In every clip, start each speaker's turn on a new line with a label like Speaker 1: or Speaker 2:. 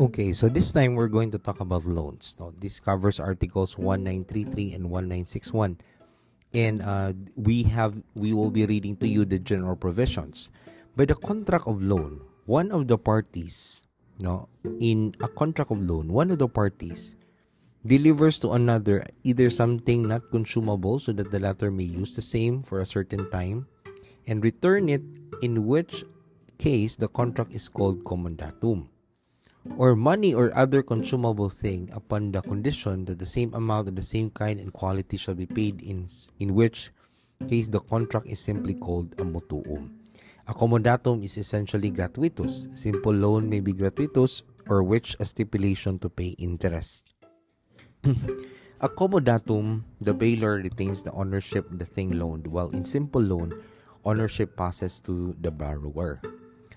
Speaker 1: Okay, so this time we're going to talk about loans. Now, this covers articles 1933 and 1961. And uh, we have we will be reading to you the general provisions. By the contract of loan, one of the parties, no, in a contract of loan, one of the parties delivers to another either something not consumable so that the latter may use the same for a certain time and return it in which case the contract is called commodatum or money or other consumable thing upon the condition that the same amount of the same kind and quality shall be paid in in which case the contract is simply called a mutuum. A commodatum is essentially gratuitous. Simple loan may be gratuitous or which a stipulation to pay interest. A commodatum, the bailor retains the ownership of the thing loaned, while in simple loan, ownership passes to the borrower.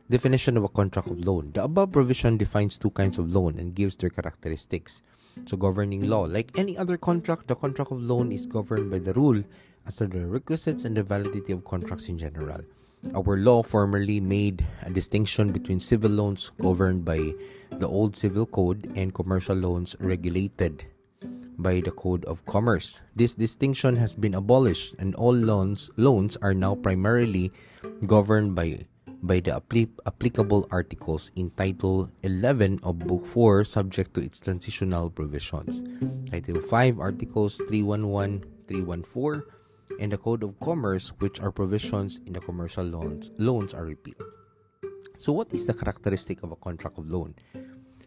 Speaker 1: Definition of a contract of loan. The above provision defines two kinds of loan and gives their characteristics. So, governing law. Like any other contract, the contract of loan is governed by the rule as to the requisites and the validity of contracts in general. Our law formerly made a distinction between civil loans governed by the old civil code and commercial loans regulated by the Code of Commerce. This distinction has been abolished and all loans loans are now primarily governed by by the applicable articles in Title 11 of Book 4 subject to its transitional provisions. Title 5 Articles 311, 314 and the Code of Commerce which are provisions in the commercial loans loans are repealed. So what is the characteristic of a contract of loan?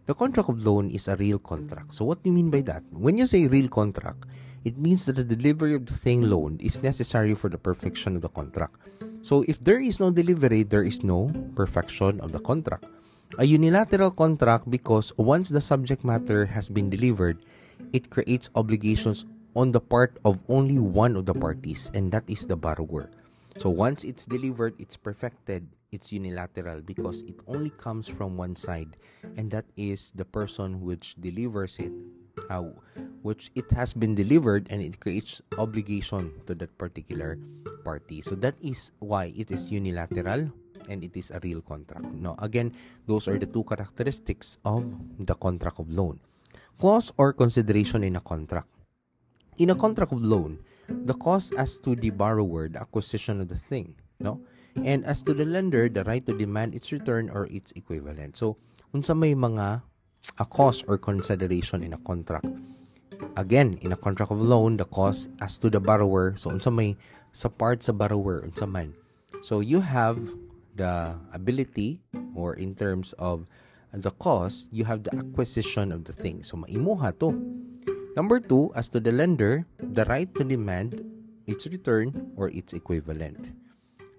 Speaker 1: The contract of loan is a real contract. So what do you mean by that? When you say real contract, it means that the delivery of the thing loaned is necessary for the perfection of the contract. So if there is no delivery, there is no perfection of the contract. A unilateral contract because once the subject matter has been delivered, it creates obligations on the part of only one of the parties, and that is the borrower. So once it's delivered, it's perfected, it's unilateral because it only comes from one side, and that is the person which delivers it uh, which it has been delivered and it creates obligation to that particular party. So that is why it is unilateral and it is a real contract. No, again, those are the two characteristics of the contract of loan. Cost or consideration in a contract. In a contract of loan, the cost as to the borrower, the acquisition of the thing, no? And as to the lender, the right to demand its return or its equivalent. So, unsa may mga a cost or consideration in a contract. Again, in a contract of loan, the cost as to the borrower, so unsa may sa part sa borrower, unsa man. So you have the ability or in terms of the cost, you have the acquisition of the thing. So maimuha to. Number two, as to the lender, the right to demand its return or its equivalent.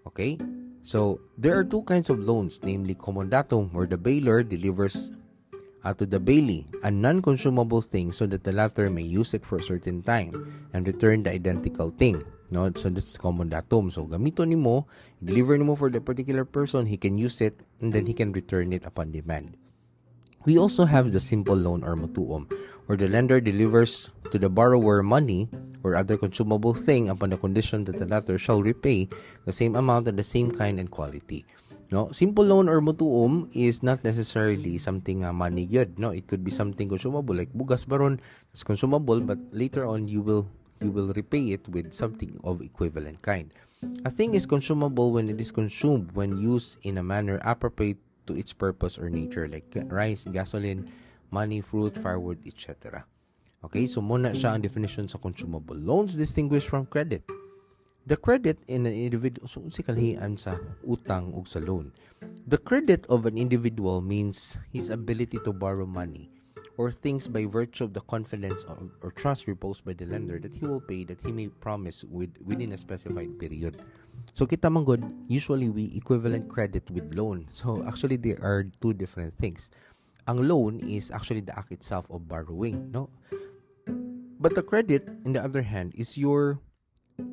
Speaker 1: Okay? So, there are two kinds of loans, namely commodatum, where the bailor delivers to the bailee, a non-consumable thing so that the latter may use it for a certain time and return the identical thing. No, so this is commodatum. So gamito nimo, deliver nimo for the particular person, he can use it and then he can return it upon demand. We also have the simple loan or mutuum, where the lender delivers to the borrower money or other consumable thing upon the condition that the latter shall repay the same amount and the same kind and quality. No, simple loan or mutuum is not necessarily something uh, money good. No, it could be something consumable like bugas baron. It's consumable, but later on you will you will repay it with something of equivalent kind. A thing is consumable when it is consumed when used in a manner appropriate to its purpose or nature like rice, gasoline, money, fruit, firewood, etc. Okay, so muna siya ang definition sa consumable. Loans distinguished from credit. The credit in an individual so si kalhian sa utang ug sa loan. The credit of an individual means his ability to borrow money or things by virtue of the confidence or, or trust reposed by the lender that he will pay that he may promise with within a specified period. So kita man good, usually we equivalent credit with loan. So actually there are two different things. Ang loan is actually the act itself of borrowing, no? But the credit, in the other hand, is your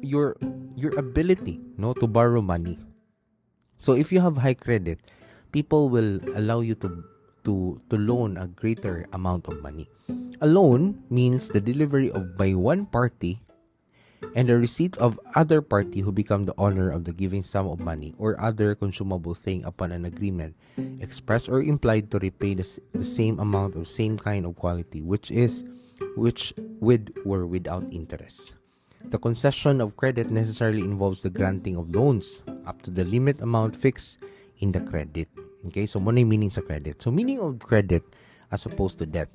Speaker 1: your your ability no to borrow money. So if you have high credit people will allow you to to to loan a greater amount of money. A loan means the delivery of by one party and the receipt of other party who become the owner of the giving sum of money or other consumable thing upon an agreement expressed or implied to repay the, the same amount of same kind of quality which is which with or without interest the concession of credit necessarily involves the granting of loans up to the limit amount fixed in the credit okay so money meaning sa credit so meaning of credit as opposed to debt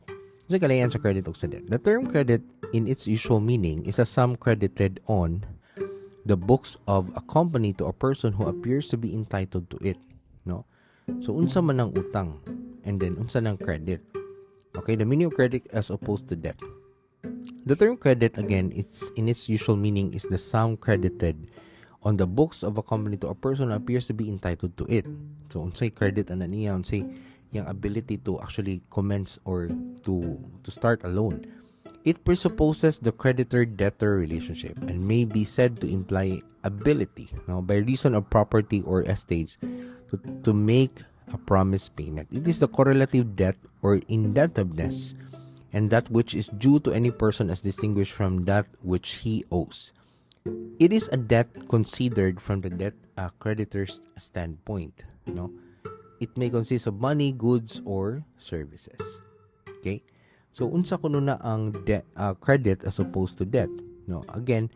Speaker 1: sa kalayan sa credit o sa debt. The term credit in its usual meaning is a sum credited on the books of a company to a person who appears to be entitled to it. No? So, unsa man ang utang and then unsa nang credit. Okay, the meaning of credit as opposed to debt. The term credit again, it's in its usual meaning is the sum credited on the books of a company to a person who appears to be entitled to it. So, unsay credit ana niya, unsay yung ability to actually commence or to to start a loan. It presupposes the creditor-debtor relationship and may be said to imply ability no, by reason of property or estates to, to make a promised payment. It is the correlative debt or indebtedness and that which is due to any person as distinguished from that which he owes. It is a debt considered from the debt uh, creditor's standpoint. You know, it may consist of money, goods, or services. Okay? So, unsa kuno na ang de- uh, credit as opposed to debt. No, again,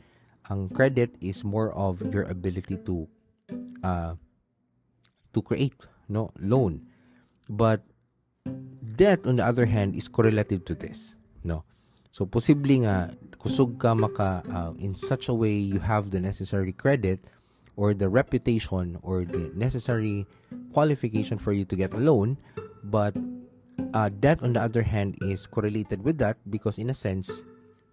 Speaker 1: ang credit is more of your ability to uh, to create no loan. But debt on the other hand is correlative to this. No. So posible nga kusog ka maka uh, in such a way you have the necessary credit or the reputation or the necessary qualification for you to get a loan but uh, debt on the other hand is correlated with that because in a sense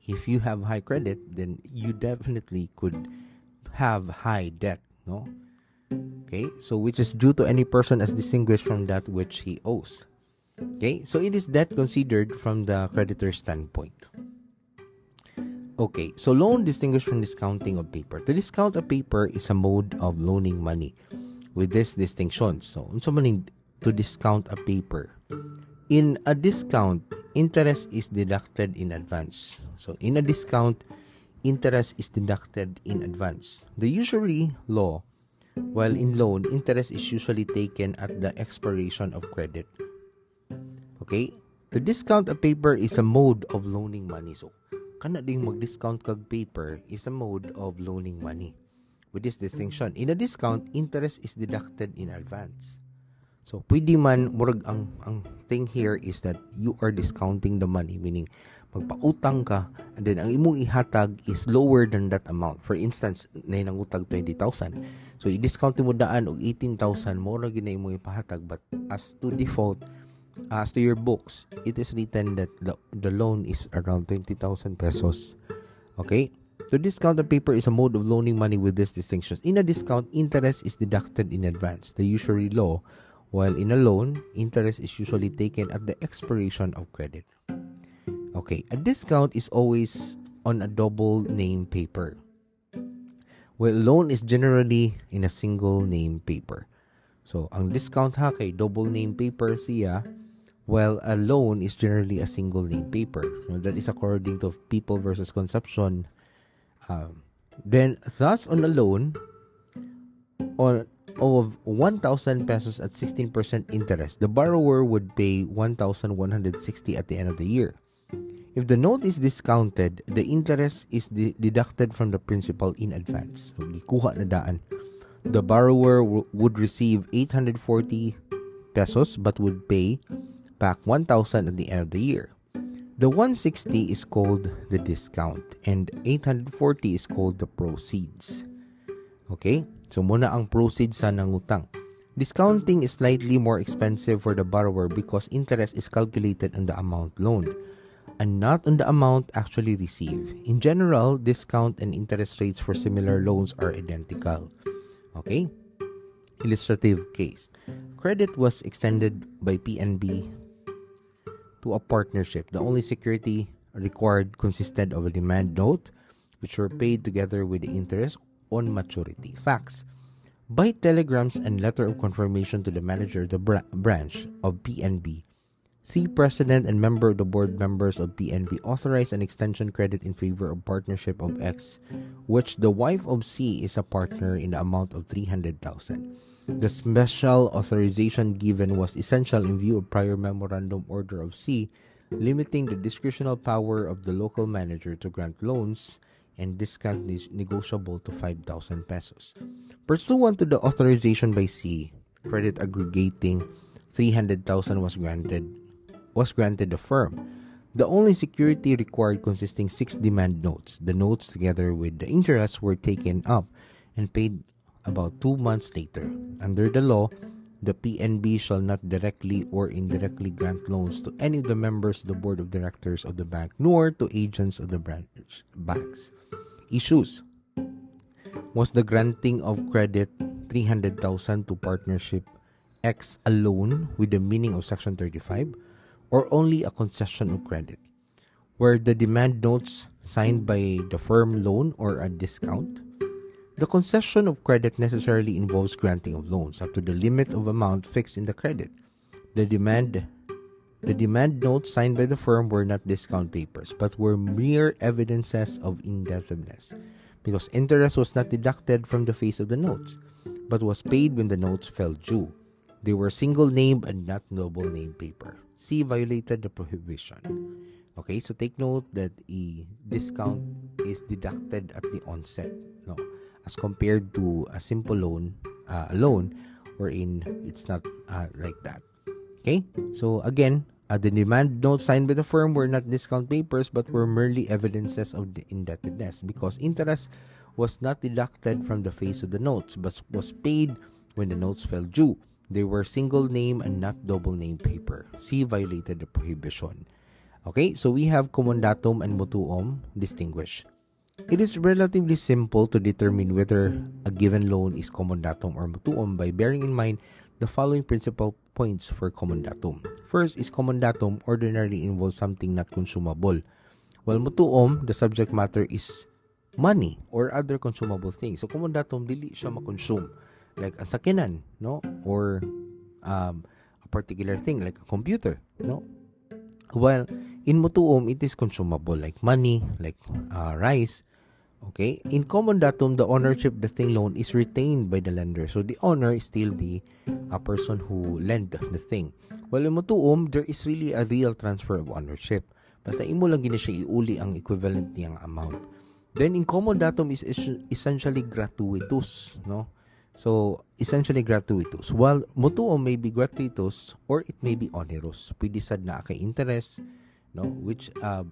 Speaker 1: if you have high credit then you definitely could have high debt no okay so which is due to any person as distinguished from that which he owes okay so it is debt considered from the creditor's standpoint Okay, so loan distinguished from discounting of paper. To discount a paper is a mode of loaning money with this distinction. So, unsa man to discount a paper? In a discount, interest is deducted in advance. So, in a discount, interest is deducted in advance. The usury law, while in loan, interest is usually taken at the expiration of credit. Okay? To discount a paper is a mode of loaning money. So, kana ding mag-discount kag paper is a mode of loaning money. With this distinction, in a discount, interest is deducted in advance. So, pwede man, murag ang, ang thing here is that you are discounting the money, meaning, magpautang ka, and then ang imong ihatag is lower than that amount. For instance, na nang utag 20,000. So, i-discount mo daan og 18,000, more na imong ipahatag, but as to default, Ah, as to your books, it is written that the, the loan is around 20,000 pesos. Okay? To discount the paper is a mode of loaning money with these distinctions. In a discount, interest is deducted in advance, the usury law, while in a loan, interest is usually taken at the expiration of credit. Okay, a discount is always on a double name paper. Well, loan is generally in a single name paper. So, ang discount ha kay double name paper siya while a loan is generally a single name paper. That is according to people versus Concepcion. Um, then, thus, on a loan on of 1,000 pesos at 16% interest, the borrower would pay 1,160 at the end of the year. If the note is discounted, the interest is de- deducted from the principal in advance. So, gikuha na daan. The borrower w- would receive 840 pesos but would pay back 1,000 at the end of the year. The 160 is called the discount and 840 is called the proceeds. Okay? So muna ang proceeds sa nangutang. Discounting is slightly more expensive for the borrower because interest is calculated on the amount loaned and not on the amount actually received. In general, discount and interest rates for similar loans are identical. Okay? Illustrative case. Credit was extended by PNB to a partnership. The only security required consisted of a demand note, which were paid together with the interest on maturity. Facts. By telegrams and letter of confirmation to the manager of the bra- branch of PNB, C. President and member of the board members of PNB authorize an extension credit in favor of partnership of X, which the wife of C is a partner in the amount of 300,000. The special authorization given was essential in view of prior memorandum order of C, limiting the discretional power of the local manager to grant loans and discount negotiable to 5,000 pesos. Pursuant to the authorization by C, credit aggregating 300,000 was granted was granted the firm. The only security required consisting six demand notes. The notes, together with the interest, were taken up and paid about two months later. Under the law, the PNB shall not directly or indirectly grant loans to any of the members of the board of directors of the bank nor to agents of the branch banks. Issues was the granting of credit 300,000 to partnership X alone with the meaning of section 35 or only a concession of credit, where the demand notes signed by the firm loan or a discount. The concession of credit necessarily involves granting of loans up to the limit of amount fixed in the credit. The demand the demand notes signed by the firm were not discount papers, but were mere evidences of indebtedness, because interest was not deducted from the face of the notes, but was paid when the notes fell due. They were single name and not double name paper. C violated the prohibition. Okay, so take note that a discount is deducted at the onset, no, as compared to a simple loan, uh, a loan, wherein it's not uh, like that. Okay, so again, uh, the demand notes signed by the firm were not discount papers but were merely evidences of the indebtedness because interest was not deducted from the face of the notes but was paid when the notes fell due. They were single name and not double name paper. C violated the prohibition. Okay, so we have commodatum and mutuum distinguished. It is relatively simple to determine whether a given loan is commandatum or mutuum by bearing in mind the following principal points for commandatum. First is commandatum ordinarily involves something not consumable, while mutuum, the subject matter is money or other consumable things. So commandatum dili siya makonsume like a sakinan, no? Or um, a particular thing like a computer, no? While in mutuum, it is consumable like money, like uh, rice. Okay? In common datum, the ownership of the thing loan is retained by the lender. So the owner is still the uh, person who lent the thing. While in mutuum, there is really a real transfer of ownership. Basta imo lang gina siya iuli ang equivalent niyang amount. Then in common datum is essentially gratuitous, no? So, essentially gratuitous. While mutuo may be gratuitous or it may be onerous. Pwede sad na kay interest, no? Which, uh,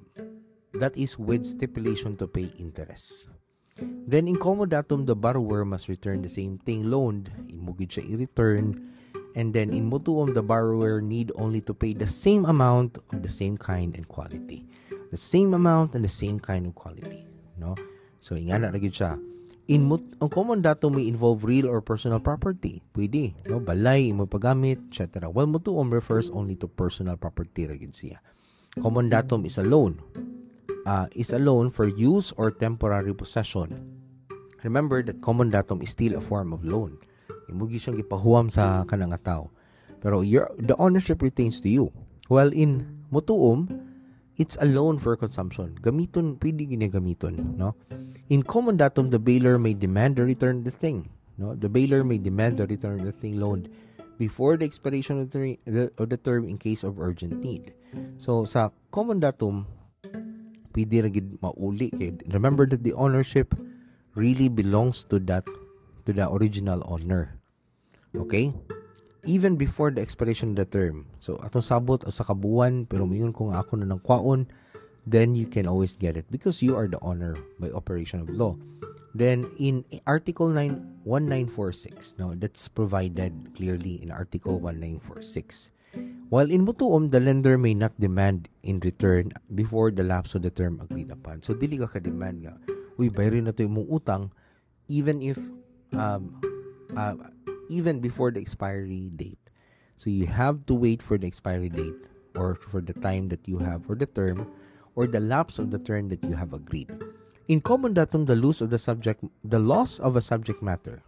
Speaker 1: that is with stipulation to pay interest. Then, in commodatum, the borrower must return the same thing loaned. Imugid siya i-return. And then, in mutuum, the borrower need only to pay the same amount of the same kind and quality. The same amount and the same kind of quality. No? So, ingana na siya In ang common dato may involve real or personal property. Pwede, no? Balay, imo pagamit, etc. While mutuom refers only to personal property ra siya. Common datum is a loan. Uh, is a loan for use or temporary possession. Remember that common datum is still a form of loan. Imugi siyang gipahuwam sa kanang tao. Pero your, the ownership retains to you. While in mutuom, it's a loan for consumption. Gamiton, pwede ginagamiton, no? In common datum, the bailer may demand the return the thing. No, the bailer may demand the return the thing loaned before the expiration of the, of the term in case of urgent need. So sa common datum, pwede ra mauli kay remember that the ownership really belongs to that to the original owner. Okay? Even before the expiration of the term. So atong sabot sa kabuan pero mayon kung ako na nang kwaon then you can always get it because you are the owner by operation of law. Then in Article 9 1946, now that's provided clearly in Article 1946. While in mutuum, the lender may not demand in return before the lapse of the term agreed upon. So dili ka ka-demand nga, uy, bayarin na to yung utang even if um, uh, even before the expiry date. So you have to wait for the expiry date or for the time that you have for the term or the lapse of the term that you have agreed. In common datum, the loss of the subject, the loss of a subject matter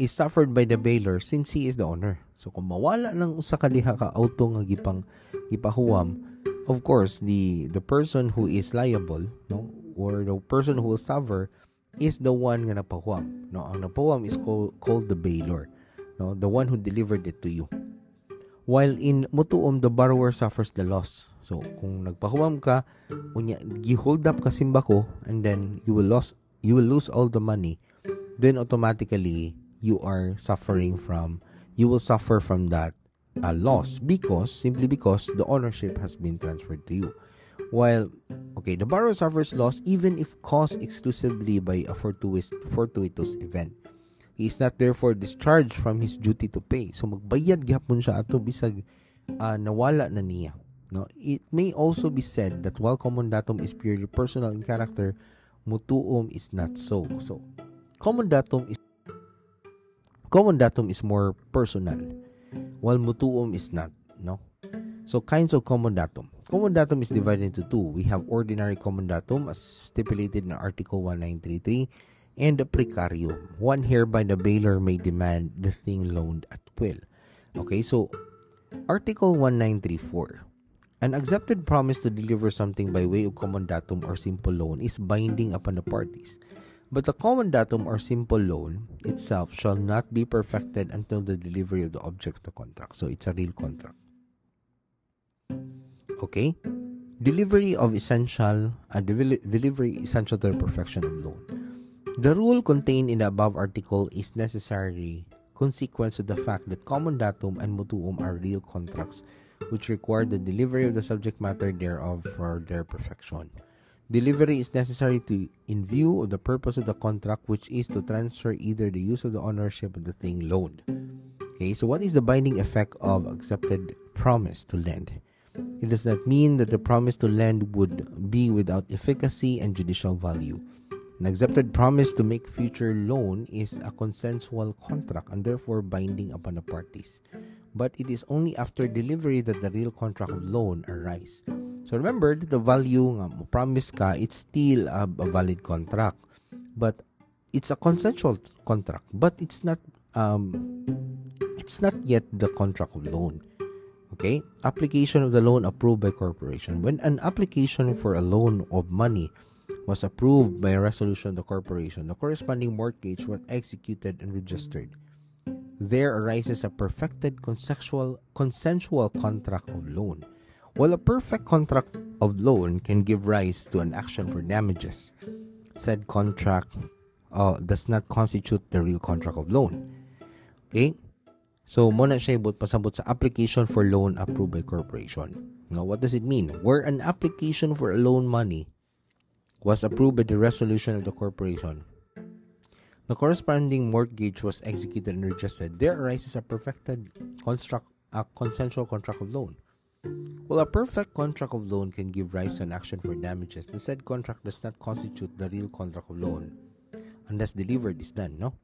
Speaker 1: is suffered by the bailor since he is the owner. So kung mawala ng usa ka diha ka auto nga gipang gipahuwam, of course the the person who is liable, no, or the person who will suffer is the one nga napahuwam. No, ang napahuwam is called, called the bailor, no, the one who delivered it to you. While in mutuom, the borrower suffers the loss. So, kung nagpahuwam ka, unya, gi-hold up ka simbako, and then you will lose, you will lose all the money, then automatically, you are suffering from, you will suffer from that uh, loss because, simply because, the ownership has been transferred to you. While, okay, the borrower suffers loss even if caused exclusively by a fortuitous, fortuitous event. He is not therefore discharged from his duty to pay. So magbayad gyapon siya ato bisag uh, nawala na niya. No, it may also be said that while common datum is purely personal in character, mutuum is not so. So common datum is commodatum is more personal, while mutuum is not. No, so kinds of commodatum. Common datum is divided into two. We have ordinary commodatum as stipulated in Article 1933 and the precarium. One hereby the bailor may demand the thing loaned at will. Okay, so Article 1934. An accepted promise to deliver something by way of commodatum or simple loan is binding upon the parties. But the commodatum or simple loan itself shall not be perfected until the delivery of the object of the contract. So it's a real contract. Okay? Delivery of essential, uh, delivery essential to the perfection of loan. The rule contained in the above article is necessary consequence of the fact that commodatum and mutuum are real contracts which require the delivery of the subject matter thereof for their perfection. Delivery is necessary to in view of the purpose of the contract which is to transfer either the use of the ownership of the thing loaned. Okay, so what is the binding effect of accepted promise to lend? It does not mean that the promise to lend would be without efficacy and judicial value. An accepted promise to make future loan is a consensual contract and therefore binding upon the parties. But it is only after delivery that the real contract of loan arise. So remember the value nga mo promise ka, it's still a, a valid contract. But it's a consensual contract, but it's not um it's not yet the contract of loan. Okay? Application of the loan approved by corporation. When an application for a loan of money was approved by a resolution of the corporation, the corresponding mortgage was executed and registered. There arises a perfected consensual, consensual contract of loan. While a perfect contract of loan can give rise to an action for damages, said contract uh, does not constitute the real contract of loan. Okay? So, muna siya ibot pasabot sa application for loan approved by corporation. Now, what does it mean? Where an application for a loan money was approved by the resolution of the corporation. The corresponding mortgage was executed and registered. There arises a perfected construct, a consensual contract of loan. While a perfect contract of loan can give rise to an action for damages, the said contract does not constitute the real contract of loan unless delivered is done, no?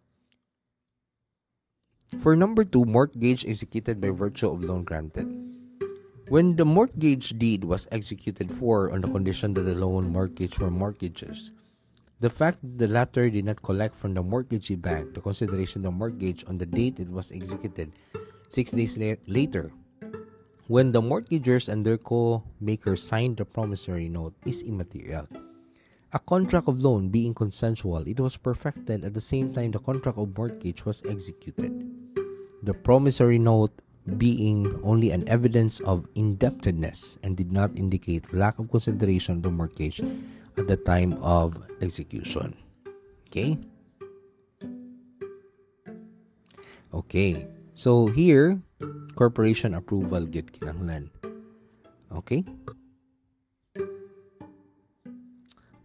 Speaker 1: For number two, mortgage executed by virtue of loan granted. When the mortgage deed was executed for on the condition that the loan mortgage were mortgages, the fact that the latter did not collect from the mortgagee bank the consideration of the mortgage on the date it was executed six days la- later, when the mortgagers and their co-makers signed the promissory note is immaterial. A contract of loan being consensual, it was perfected at the same time the contract of mortgage was executed. The promissory note being only an evidence of indebtedness and did not indicate lack of consideration of the mortgage at the time of execution. Okay? Okay. So here, corporation approval get kinahanglan. Okay?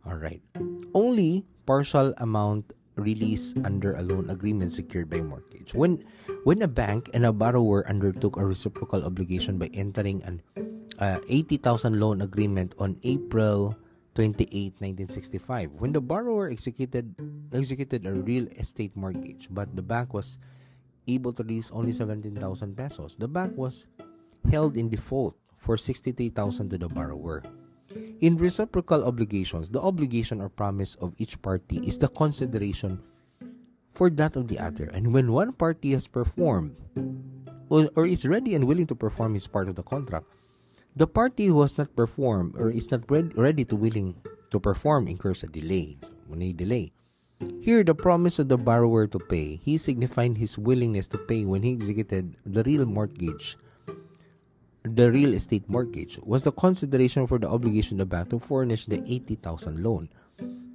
Speaker 1: All right. Only partial amount release under a loan agreement secured by mortgage. When when a bank and a borrower undertook a reciprocal obligation by entering an uh, 80,000 loan agreement on April 28, 1965, when the borrower executed executed a real estate mortgage, but the bank was able to release only 17,000 pesos, the bank was held in default for 63,000 to the borrower. In reciprocal obligations, the obligation or promise of each party is the consideration for that of the other. And when one party has performed or, or is ready and willing to perform his part of the contract, the party who has not performed or is not ready, to willing to perform incurs a delay. So, delay. Here, the promise of the borrower to pay, he signified his willingness to pay when he executed the real mortgage. The real estate mortgage was the consideration for the obligation of the bank to furnish the 80,000 loan.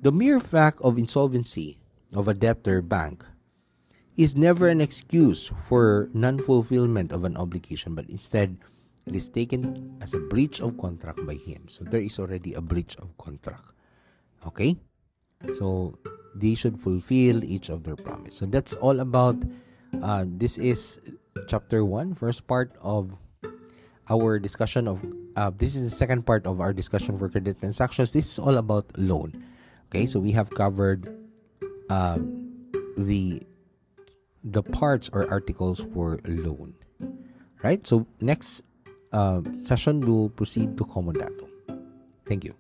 Speaker 1: The mere fact of insolvency of a debtor bank is never an excuse for non-fulfillment of an obligation, but instead it is taken as a breach of contract by him. So there is already a breach of contract. Okay? So they should fulfill each of their promise. So that's all about uh, this is chapter 1, first part of our discussion of uh, this is the second part of our discussion for credit transactions. This is all about loan. Okay, so we have covered uh, the the parts or articles for loan. Right? So next uh, session we'll proceed to comodato. Thank you.